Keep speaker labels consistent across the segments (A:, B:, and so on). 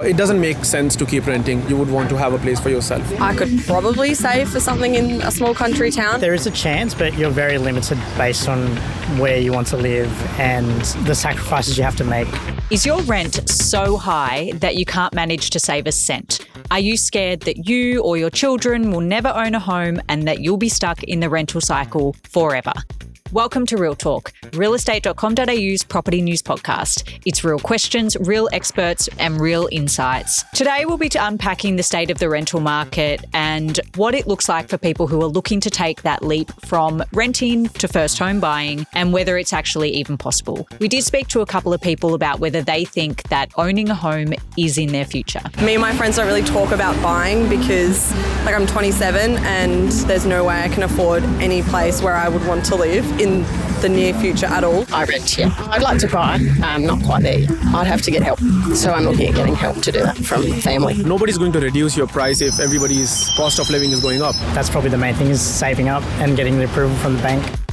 A: It doesn't make sense to keep renting. You would want to have a place for yourself.
B: I could probably save for something in a small country town.
C: There is a chance, but you're very limited based on where you want to live and the sacrifices you have to make.
D: Is your rent so high that you can't manage to save a cent? Are you scared that you or your children will never own a home and that you'll be stuck in the rental cycle forever? Welcome to Real Talk, realestate.com.au's property news podcast. It's real questions, real experts, and real insights. Today, we'll be unpacking the state of the rental market and what it looks like for people who are looking to take that leap from renting to first home buying and whether it's actually even possible. We did speak to a couple of people about whether they think that owning a home is in their future.
B: Me and my friends don't really talk about buying because, like, I'm 27 and there's no way I can afford any place where I would want to live in the near future at all?
E: I rent, yeah. I'd like to buy, um, not quite there yet. I'd have to get help. So I'm looking at getting help to do that from family.
A: Nobody's going to reduce your price if everybody's cost of living is going up.
C: That's probably the main thing is saving up and getting the approval from the bank.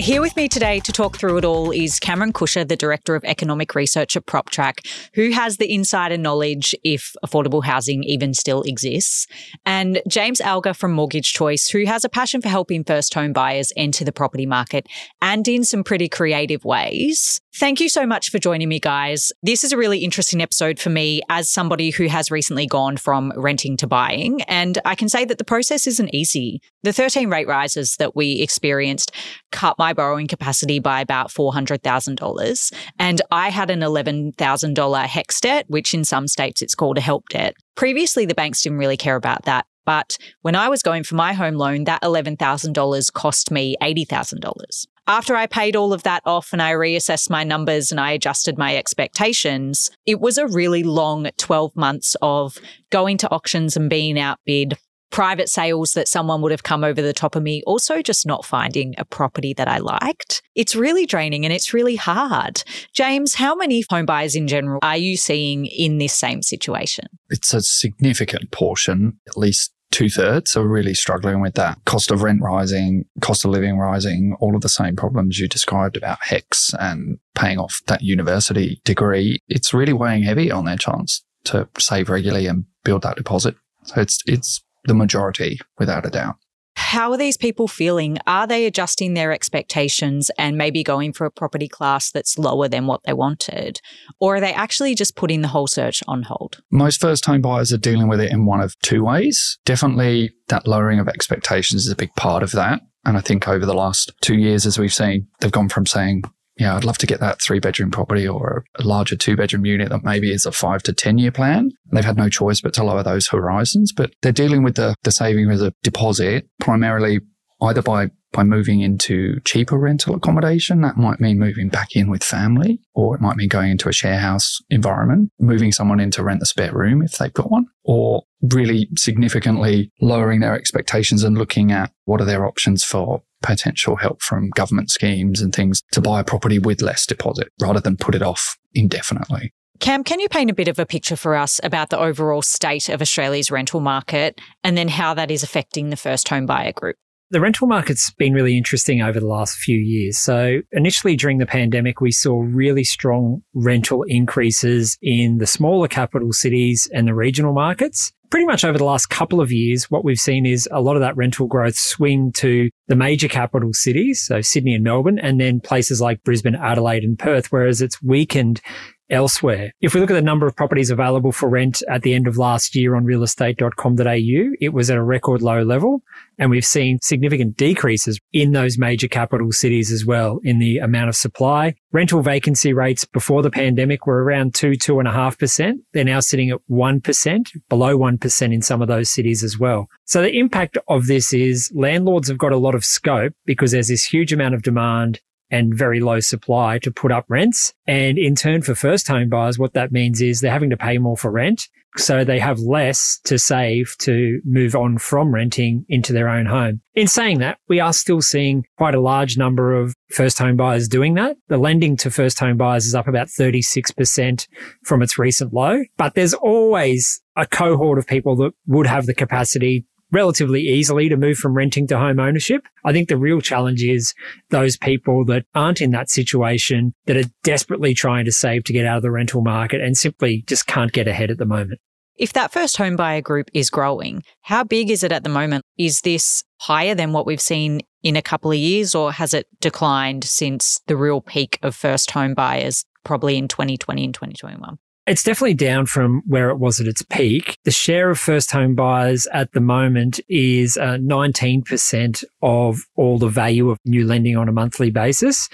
D: Here with me today to talk through it all is Cameron Kusher, the Director of Economic Research at PropTrack, who has the insider knowledge if affordable housing even still exists, and James Algar from Mortgage Choice, who has a passion for helping first home buyers enter the property market and in some pretty creative ways. Thank you so much for joining me, guys. This is a really interesting episode for me as somebody who has recently gone from renting to buying. And I can say that the process isn't easy. The 13 rate rises that we experienced cut my borrowing capacity by about $400,000. And I had an $11,000 HECS debt, which in some states it's called a help debt. Previously, the banks didn't really care about that. But when I was going for my home loan, that $11,000 cost me $80,000. After I paid all of that off and I reassessed my numbers and I adjusted my expectations, it was a really long 12 months of going to auctions and being outbid, private sales that someone would have come over the top of me, also just not finding a property that I liked. It's really draining and it's really hard. James, how many home buyers in general are you seeing in this same situation?
F: It's a significant portion, at least two thirds are really struggling with that. Cost of rent rising, cost of living rising, all of the same problems you described about HECS and paying off that university degree. It's really weighing heavy on their chance to save regularly and build that deposit. So it's, it's the majority without a doubt.
D: How are these people feeling? Are they adjusting their expectations and maybe going for a property class that's lower than what they wanted? Or are they actually just putting the whole search on hold?
F: Most first home buyers are dealing with it in one of two ways. Definitely that lowering of expectations is a big part of that. And I think over the last two years, as we've seen, they've gone from saying, yeah, I'd love to get that three bedroom property or a larger two bedroom unit that maybe is a five to 10 year plan. They've had no choice but to lower those horizons, but they're dealing with the, the saving as a deposit primarily either by by moving into cheaper rental accommodation. That might mean moving back in with family, or it might mean going into a share house environment, moving someone in to rent the spare room if they've got one, or really significantly lowering their expectations and looking at what are their options for potential help from government schemes and things to buy a property with less deposit rather than put it off indefinitely.
D: Cam, can you paint a bit of a picture for us about the overall state of Australia's rental market and then how that is affecting the first home buyer group?
G: The rental market's been really interesting over the last few years. So initially during the pandemic, we saw really strong rental increases in the smaller capital cities and the regional markets. Pretty much over the last couple of years, what we've seen is a lot of that rental growth swing to the major capital cities, so Sydney and Melbourne, and then places like Brisbane, Adelaide and Perth, whereas it's weakened elsewhere. If we look at the number of properties available for rent at the end of last year on realestate.com.au, it was at a record low level. And we've seen significant decreases in those major capital cities as well in the amount of supply. Rental vacancy rates before the pandemic were around two, two and a half percent. They're now sitting at 1%, below 1% in some of those cities as well. So the impact of this is landlords have got a lot of scope because there's this huge amount of demand and very low supply to put up rents. And in turn for first home buyers, what that means is they're having to pay more for rent. So they have less to save to move on from renting into their own home. In saying that, we are still seeing quite a large number of first home buyers doing that. The lending to first home buyers is up about 36% from its recent low, but there's always a cohort of people that would have the capacity relatively easily to move from renting to home ownership. I think the real challenge is those people that aren't in that situation that are desperately trying to save to get out of the rental market and simply just can't get ahead at the moment.
D: If that first home buyer group is growing, how big is it at the moment? Is this higher than what we've seen in a couple of years, or has it declined since the real peak of first home buyers, probably in 2020 and 2021?
G: It's definitely down from where it was at its peak. The share of first home buyers at the moment is uh, 19% of all the value of new lending on a monthly basis.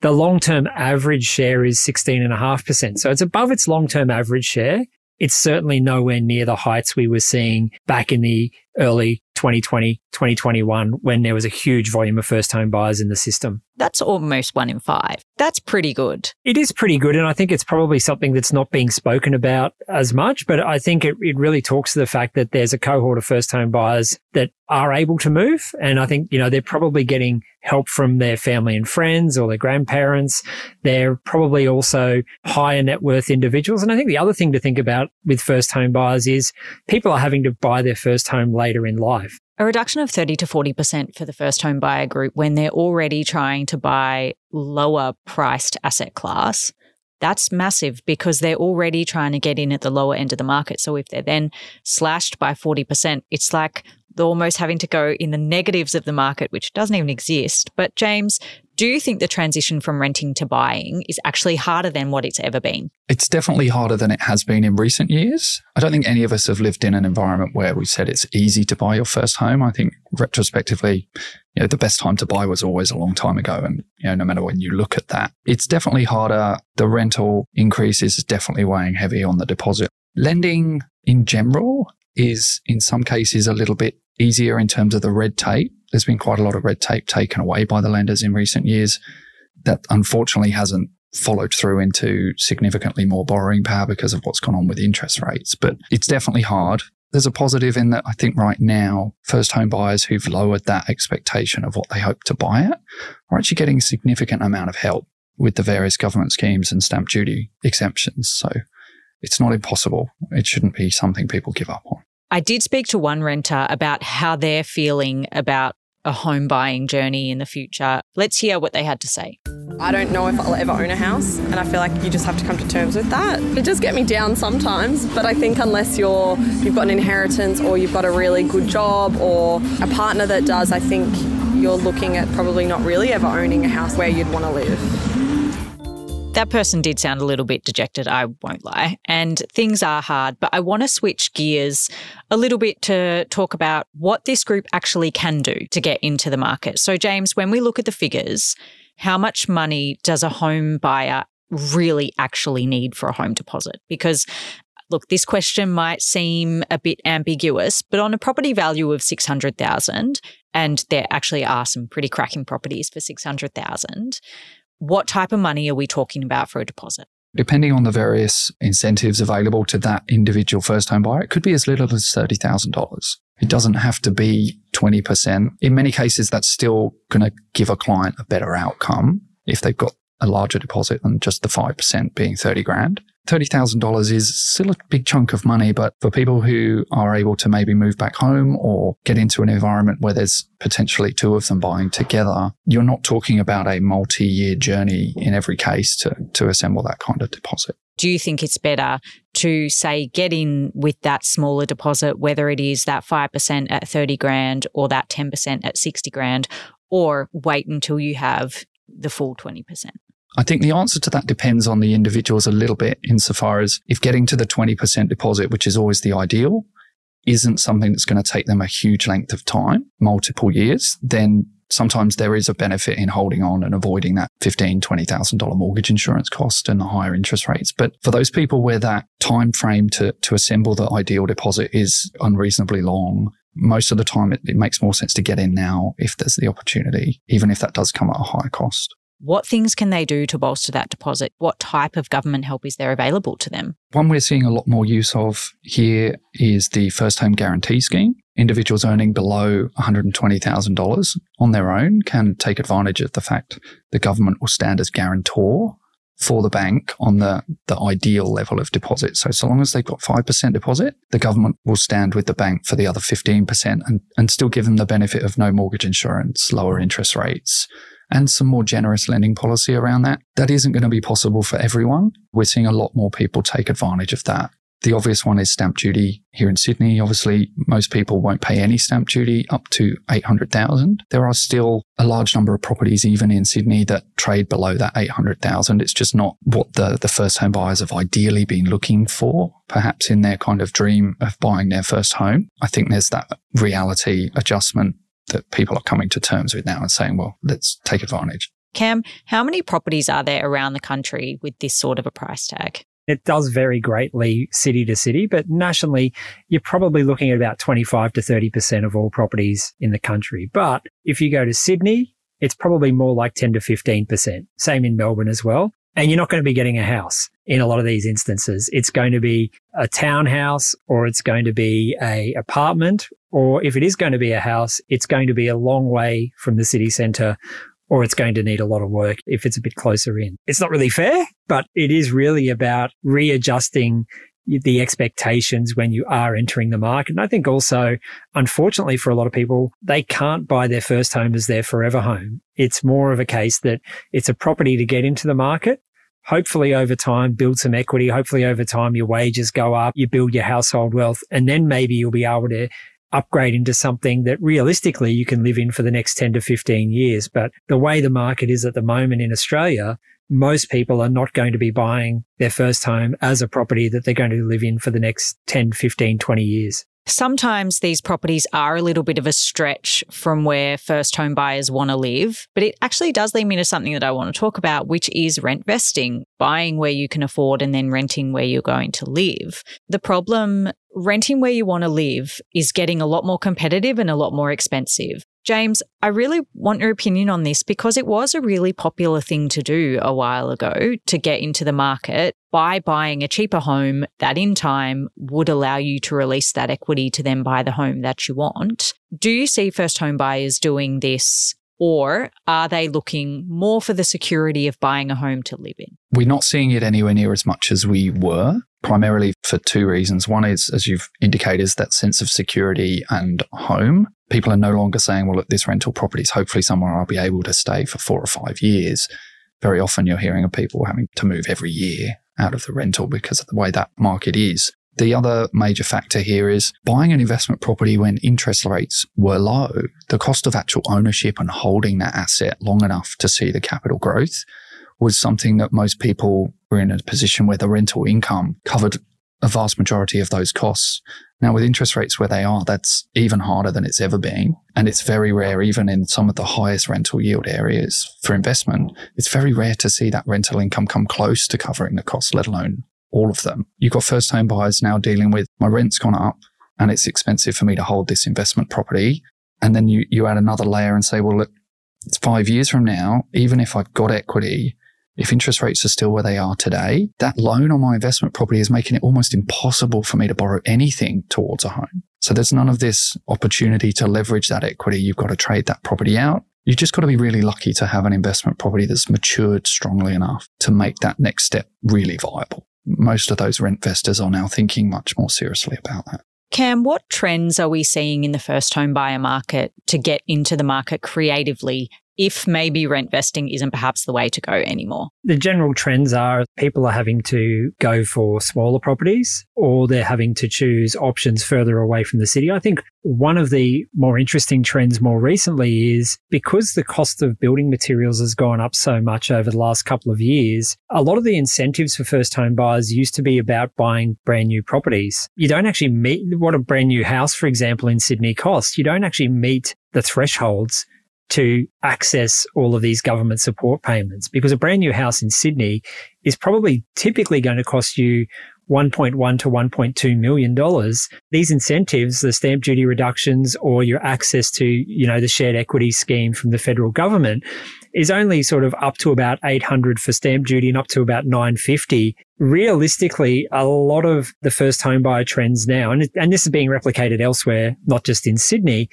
G: The long term average share is 16.5%. So it's above its long term average share. It's certainly nowhere near the heights we were seeing back in the early 2020, 2021, when there was a huge volume of first home buyers in the system.
D: That's almost one in five. That's pretty good.
G: It is pretty good. And I think it's probably something that's not being spoken about as much, but I think it, it really talks to the fact that there's a cohort of first home buyers that are able to move. And I think, you know, they're probably getting help from their family and friends or their grandparents. They're probably also higher net worth individuals. And I think the other thing to think about with first home buyers is people are having to buy their first home later in life.
D: A reduction of 30 to 40% for the first home buyer group when they're already trying to buy lower priced asset class. That's massive because they're already trying to get in at the lower end of the market. So if they're then slashed by 40%, it's like they're almost having to go in the negatives of the market, which doesn't even exist. But James, do you think the transition from renting to buying is actually harder than what it's ever been?
F: It's definitely harder than it has been in recent years. I don't think any of us have lived in an environment where we said it's easy to buy your first home. I think retrospectively, you know, the best time to buy was always a long time ago. And, you know, no matter when you look at that, it's definitely harder. The rental increase is definitely weighing heavy on the deposit. Lending in general is in some cases a little bit easier in terms of the red tape there's been quite a lot of red tape taken away by the lenders in recent years that unfortunately hasn't followed through into significantly more borrowing power because of what's gone on with interest rates. But it's definitely hard. There's a positive in that I think right now, first home buyers who've lowered that expectation of what they hope to buy at are actually getting a significant amount of help with the various government schemes and stamp duty exemptions. So it's not impossible. It shouldn't be something people give up on.
D: I did speak to one renter about how they're feeling about a home buying journey in the future. Let's hear what they had to say.
B: I don't know if I'll ever own a house, and I feel like you just have to come to terms with that. It does get me down sometimes, but I think unless you're you've got an inheritance or you've got a really good job or a partner that does, I think you're looking at probably not really ever owning a house where you'd want to live.
D: That person did sound a little bit dejected, I won't lie. And things are hard, but I want to switch gears a little bit to talk about what this group actually can do to get into the market. So, James, when we look at the figures, how much money does a home buyer really actually need for a home deposit? Because look, this question might seem a bit ambiguous, but on a property value of 600,000, and there actually are some pretty cracking properties for 600,000, what type of money are we talking about for a deposit?
F: Depending on the various incentives available to that individual first home buyer, it could be as little as $30,000. It doesn't have to be 20%. In many cases, that's still going to give a client a better outcome if they've got a larger deposit than just the 5% being 30 grand. $30,000 is still a big chunk of money, but for people who are able to maybe move back home or get into an environment where there's potentially two of them buying together, you're not talking about a multi year journey in every case to, to assemble that kind of deposit.
D: Do you think it's better to say get in with that smaller deposit, whether it is that 5% at 30 grand or that 10% at 60 grand, or wait until you have the full 20%?
F: I think the answer to that depends on the individuals a little bit insofar as if getting to the 20% deposit, which is always the ideal, isn't something that's going to take them a huge length of time, multiple years, then sometimes there is a benefit in holding on and avoiding that $15,000, $20,000 mortgage insurance cost and the higher interest rates. But for those people where that time frame to, to assemble the ideal deposit is unreasonably long, most of the time it, it makes more sense to get in now if there's the opportunity, even if that does come at a higher cost.
D: What things can they do to bolster that deposit? What type of government help is there available to them?
F: One we're seeing a lot more use of here is the First Home Guarantee Scheme. Individuals earning below $120,000 on their own can take advantage of the fact the government will stand as guarantor for the bank on the, the ideal level of deposit. So, so long as they've got 5% deposit, the government will stand with the bank for the other 15% and, and still give them the benefit of no mortgage insurance, lower interest rates, and some more generous lending policy around that. That isn't going to be possible for everyone. We're seeing a lot more people take advantage of that. The obvious one is stamp duty here in Sydney. Obviously, most people won't pay any stamp duty up to 800,000. There are still a large number of properties even in Sydney that trade below that 800,000. It's just not what the, the first home buyers have ideally been looking for, perhaps in their kind of dream of buying their first home. I think there's that reality adjustment that people are coming to terms with now and saying, well, let's take advantage.
D: Cam, how many properties are there around the country with this sort of a price tag?
G: It does vary greatly city to city, but nationally, you're probably looking at about 25 to 30% of all properties in the country. But if you go to Sydney, it's probably more like 10 to 15%. Same in Melbourne as well. And you're not going to be getting a house in a lot of these instances. It's going to be a townhouse or it's going to be a apartment. Or if it is going to be a house, it's going to be a long way from the city centre or it's going to need a lot of work if it's a bit closer in. It's not really fair, but it is really about readjusting the expectations when you are entering the market. And I think also, unfortunately for a lot of people, they can't buy their first home as their forever home. It's more of a case that it's a property to get into the market. Hopefully over time, build some equity. Hopefully over time, your wages go up, you build your household wealth, and then maybe you'll be able to upgrade into something that realistically you can live in for the next 10 to 15 years. But the way the market is at the moment in Australia, most people are not going to be buying their first home as a property that they're going to live in for the next 10, 15, 20 years.
D: Sometimes these properties are a little bit of a stretch from where first home buyers want to live, but it actually does lead me to something that I want to talk about, which is rent vesting, buying where you can afford and then renting where you're going to live. The problem renting where you want to live is getting a lot more competitive and a lot more expensive. James, I really want your opinion on this because it was a really popular thing to do a while ago to get into the market by buying a cheaper home that in time would allow you to release that equity to then buy the home that you want. Do you see first home buyers doing this or are they looking more for the security of buying a home to live in?
F: We're not seeing it anywhere near as much as we were, primarily for two reasons. One is, as you've indicated, is that sense of security and home. People are no longer saying, well, look, this rental property is hopefully somewhere I'll be able to stay for four or five years. Very often you're hearing of people having to move every year out of the rental because of the way that market is. The other major factor here is buying an investment property when interest rates were low. The cost of actual ownership and holding that asset long enough to see the capital growth was something that most people were in a position where the rental income covered a vast majority of those costs. Now, with interest rates where they are, that's even harder than it's ever been. And it's very rare, even in some of the highest rental yield areas for investment, it's very rare to see that rental income come close to covering the costs, let alone all of them. You've got first home buyers now dealing with my rent's gone up and it's expensive for me to hold this investment property. And then you, you add another layer and say, well, look, it's five years from now, even if I've got equity, if interest rates are still where they are today, that loan on my investment property is making it almost impossible for me to borrow anything towards a home. So there's none of this opportunity to leverage that equity. You've got to trade that property out. You've just got to be really lucky to have an investment property that's matured strongly enough to make that next step really viable most of those rent investors are now thinking much more seriously about that.
D: Cam, what trends are we seeing in the first home buyer market to get into the market creatively if maybe rent vesting isn't perhaps the way to go anymore?
G: The general trends are people are having to go for smaller properties or they're having to choose options further away from the city. I think one of the more interesting trends more recently is because the cost of building materials has gone up so much over the last couple of years, a lot of the incentives for first home buyers used to be about buying brand new properties. You don't actually meet what a brand new house, for example, in Sydney costs. You don't actually meet the thresholds to access all of these government support payments because a brand new house in Sydney is probably typically going to cost you 1.1 to 1.2 million dollars. These incentives the stamp duty reductions or your access to you know the shared equity scheme from the federal government is only sort of up to about 800 for stamp duty and up to about 950 realistically a lot of the first home buyer trends now and, and this is being replicated elsewhere not just in Sydney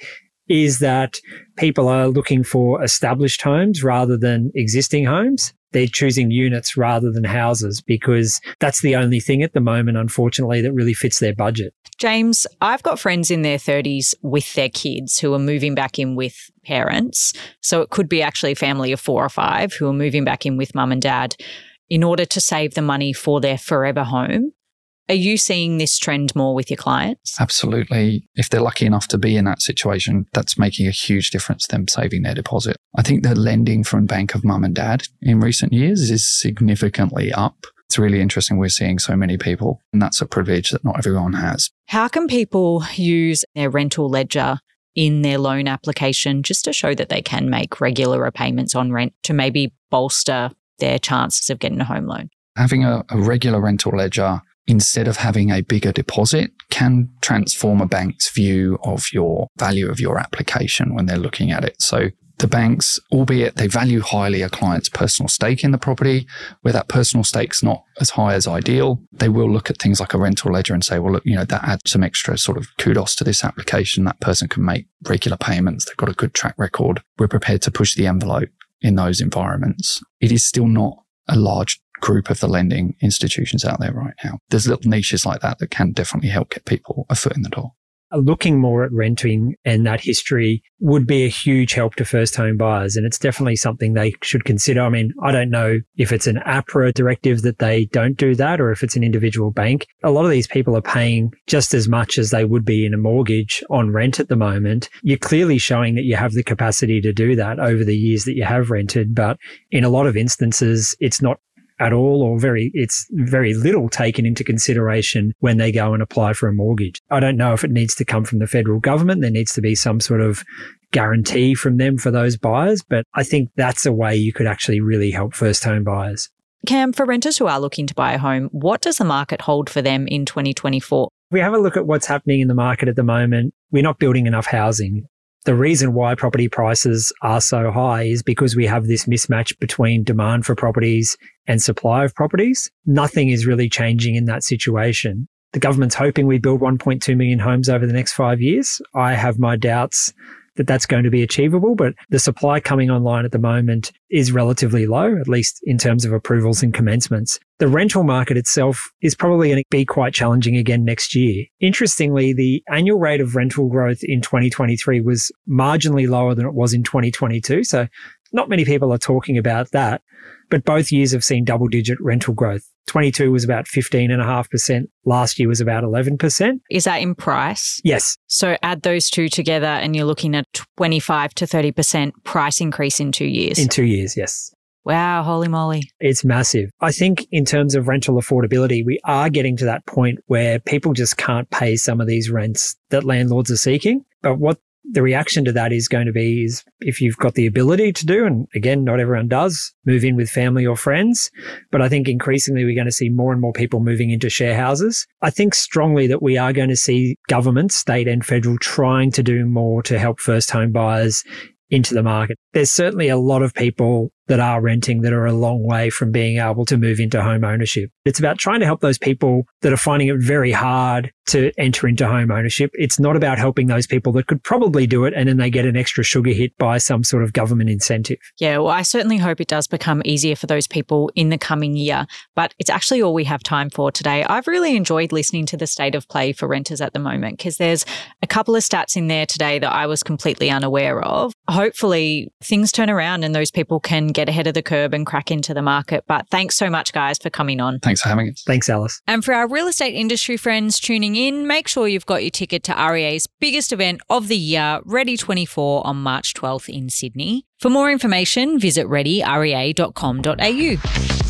G: is that people are looking for established homes rather than existing homes. they're choosing units rather than houses because that's the only thing at the moment, unfortunately, that really fits their budget.
D: James, I've got friends in their 30s with their kids who are moving back in with parents. So it could be actually a family of four or five who are moving back in with mum and dad in order to save the money for their forever home. Are you seeing this trend more with your clients?
F: Absolutely. If they're lucky enough to be in that situation, that's making a huge difference to them saving their deposit. I think the lending from Bank of Mum and Dad in recent years is significantly up. It's really interesting. We're seeing so many people, and that's a privilege that not everyone has.
D: How can people use their rental ledger in their loan application just to show that they can make regular repayments on rent to maybe bolster their chances of getting a home loan?
F: Having a, a regular rental ledger instead of having a bigger deposit can transform a bank's view of your value of your application when they're looking at it. So the banks, albeit they value highly a client's personal stake in the property, where that personal stake's not as high as ideal, they will look at things like a rental ledger and say, well, look, you know, that adds some extra sort of kudos to this application. That person can make regular payments. They've got a good track record. We're prepared to push the envelope in those environments. It is still not a large group of the lending institutions out there right now. There's little niches like that that can definitely help get people a foot in the door uh,
G: looking more at renting and that history would be a huge help to first home buyers. And it's definitely something they should consider. I mean, I don't know if it's an APRA directive that they don't do that or if it's an individual bank. A lot of these people are paying just as much as they would be in a mortgage on rent at the moment. You're clearly showing that you have the capacity to do that over the years that you have rented. But in a lot of instances, it's not at all or very it's very little taken into consideration when they go and apply for a mortgage. I don't know if it needs to come from the federal government. There needs to be some sort of guarantee from them for those buyers, but I think that's a way you could actually really help first home buyers.
D: Cam, for renters who are looking to buy a home, what does the market hold for them in 2024?
G: we have a look at what's happening in the market at the moment, we're not building enough housing the reason why property prices are so high is because we have this mismatch between demand for properties and supply of properties. Nothing is really changing in that situation. The government's hoping we build 1.2 million homes over the next five years. I have my doubts that that's going to be achievable, but the supply coming online at the moment is relatively low, at least in terms of approvals and commencements. The rental market itself is probably going to be quite challenging again next year. Interestingly, the annual rate of rental growth in 2023 was marginally lower than it was in 2022. So not many people are talking about that, but both years have seen double digit rental growth. 22 was about 15.5%. Last year was about 11%.
D: Is that in price?
G: Yes.
D: So add those two together and you're looking at 25 to 30% price increase in two years.
G: In two years, yes.
D: Wow, holy moly.
G: It's massive. I think in terms of rental affordability, we are getting to that point where people just can't pay some of these rents that landlords are seeking. But what the reaction to that is going to be is if you've got the ability to do, and again, not everyone does, move in with family or friends. But I think increasingly we're going to see more and more people moving into share houses. I think strongly that we are going to see governments, state and federal trying to do more to help first home buyers into the market. There's certainly a lot of people that are renting that are a long way from being able to move into home ownership. It's about trying to help those people that are finding it very hard to enter into home ownership. It's not about helping those people that could probably do it and then they get an extra sugar hit by some sort of government incentive.
D: Yeah, well, I certainly hope it does become easier for those people in the coming year, but it's actually all we have time for today. I've really enjoyed listening to the state of play for renters at the moment because there's a couple of stats in there today that I was completely unaware of. Hopefully, things turn around and those people can get ahead of the curb and crack into the market. But thanks so much, guys, for coming on.
F: Thanks for having us.
G: Thanks, Alice.
D: And for our real estate industry friends tuning in, make sure you've got your ticket to REA's biggest event of the year, Ready 24, on March 12th in Sydney. For more information, visit readyrea.com.au.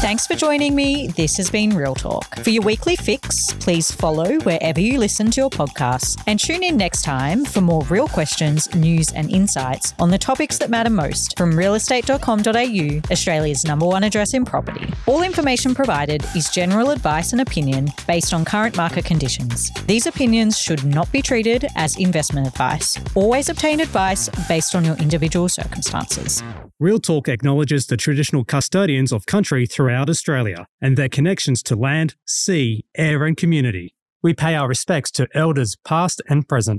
D: Thanks for joining me. This has been Real Talk. For your weekly fix, please follow wherever you listen to your podcasts and tune in next time for more real questions, news, and insights on the topics that matter most from realestate.com.au, Australia's number one address in property. All information provided is general advice and opinion based on current market conditions. These opinions should not be treated as investment advice. Always obtain advice based on your individual circumstances.
H: Real Talk acknowledges the traditional custodians of country throughout Australia and their connections to land, sea, air, and community. We pay our respects to elders past and present.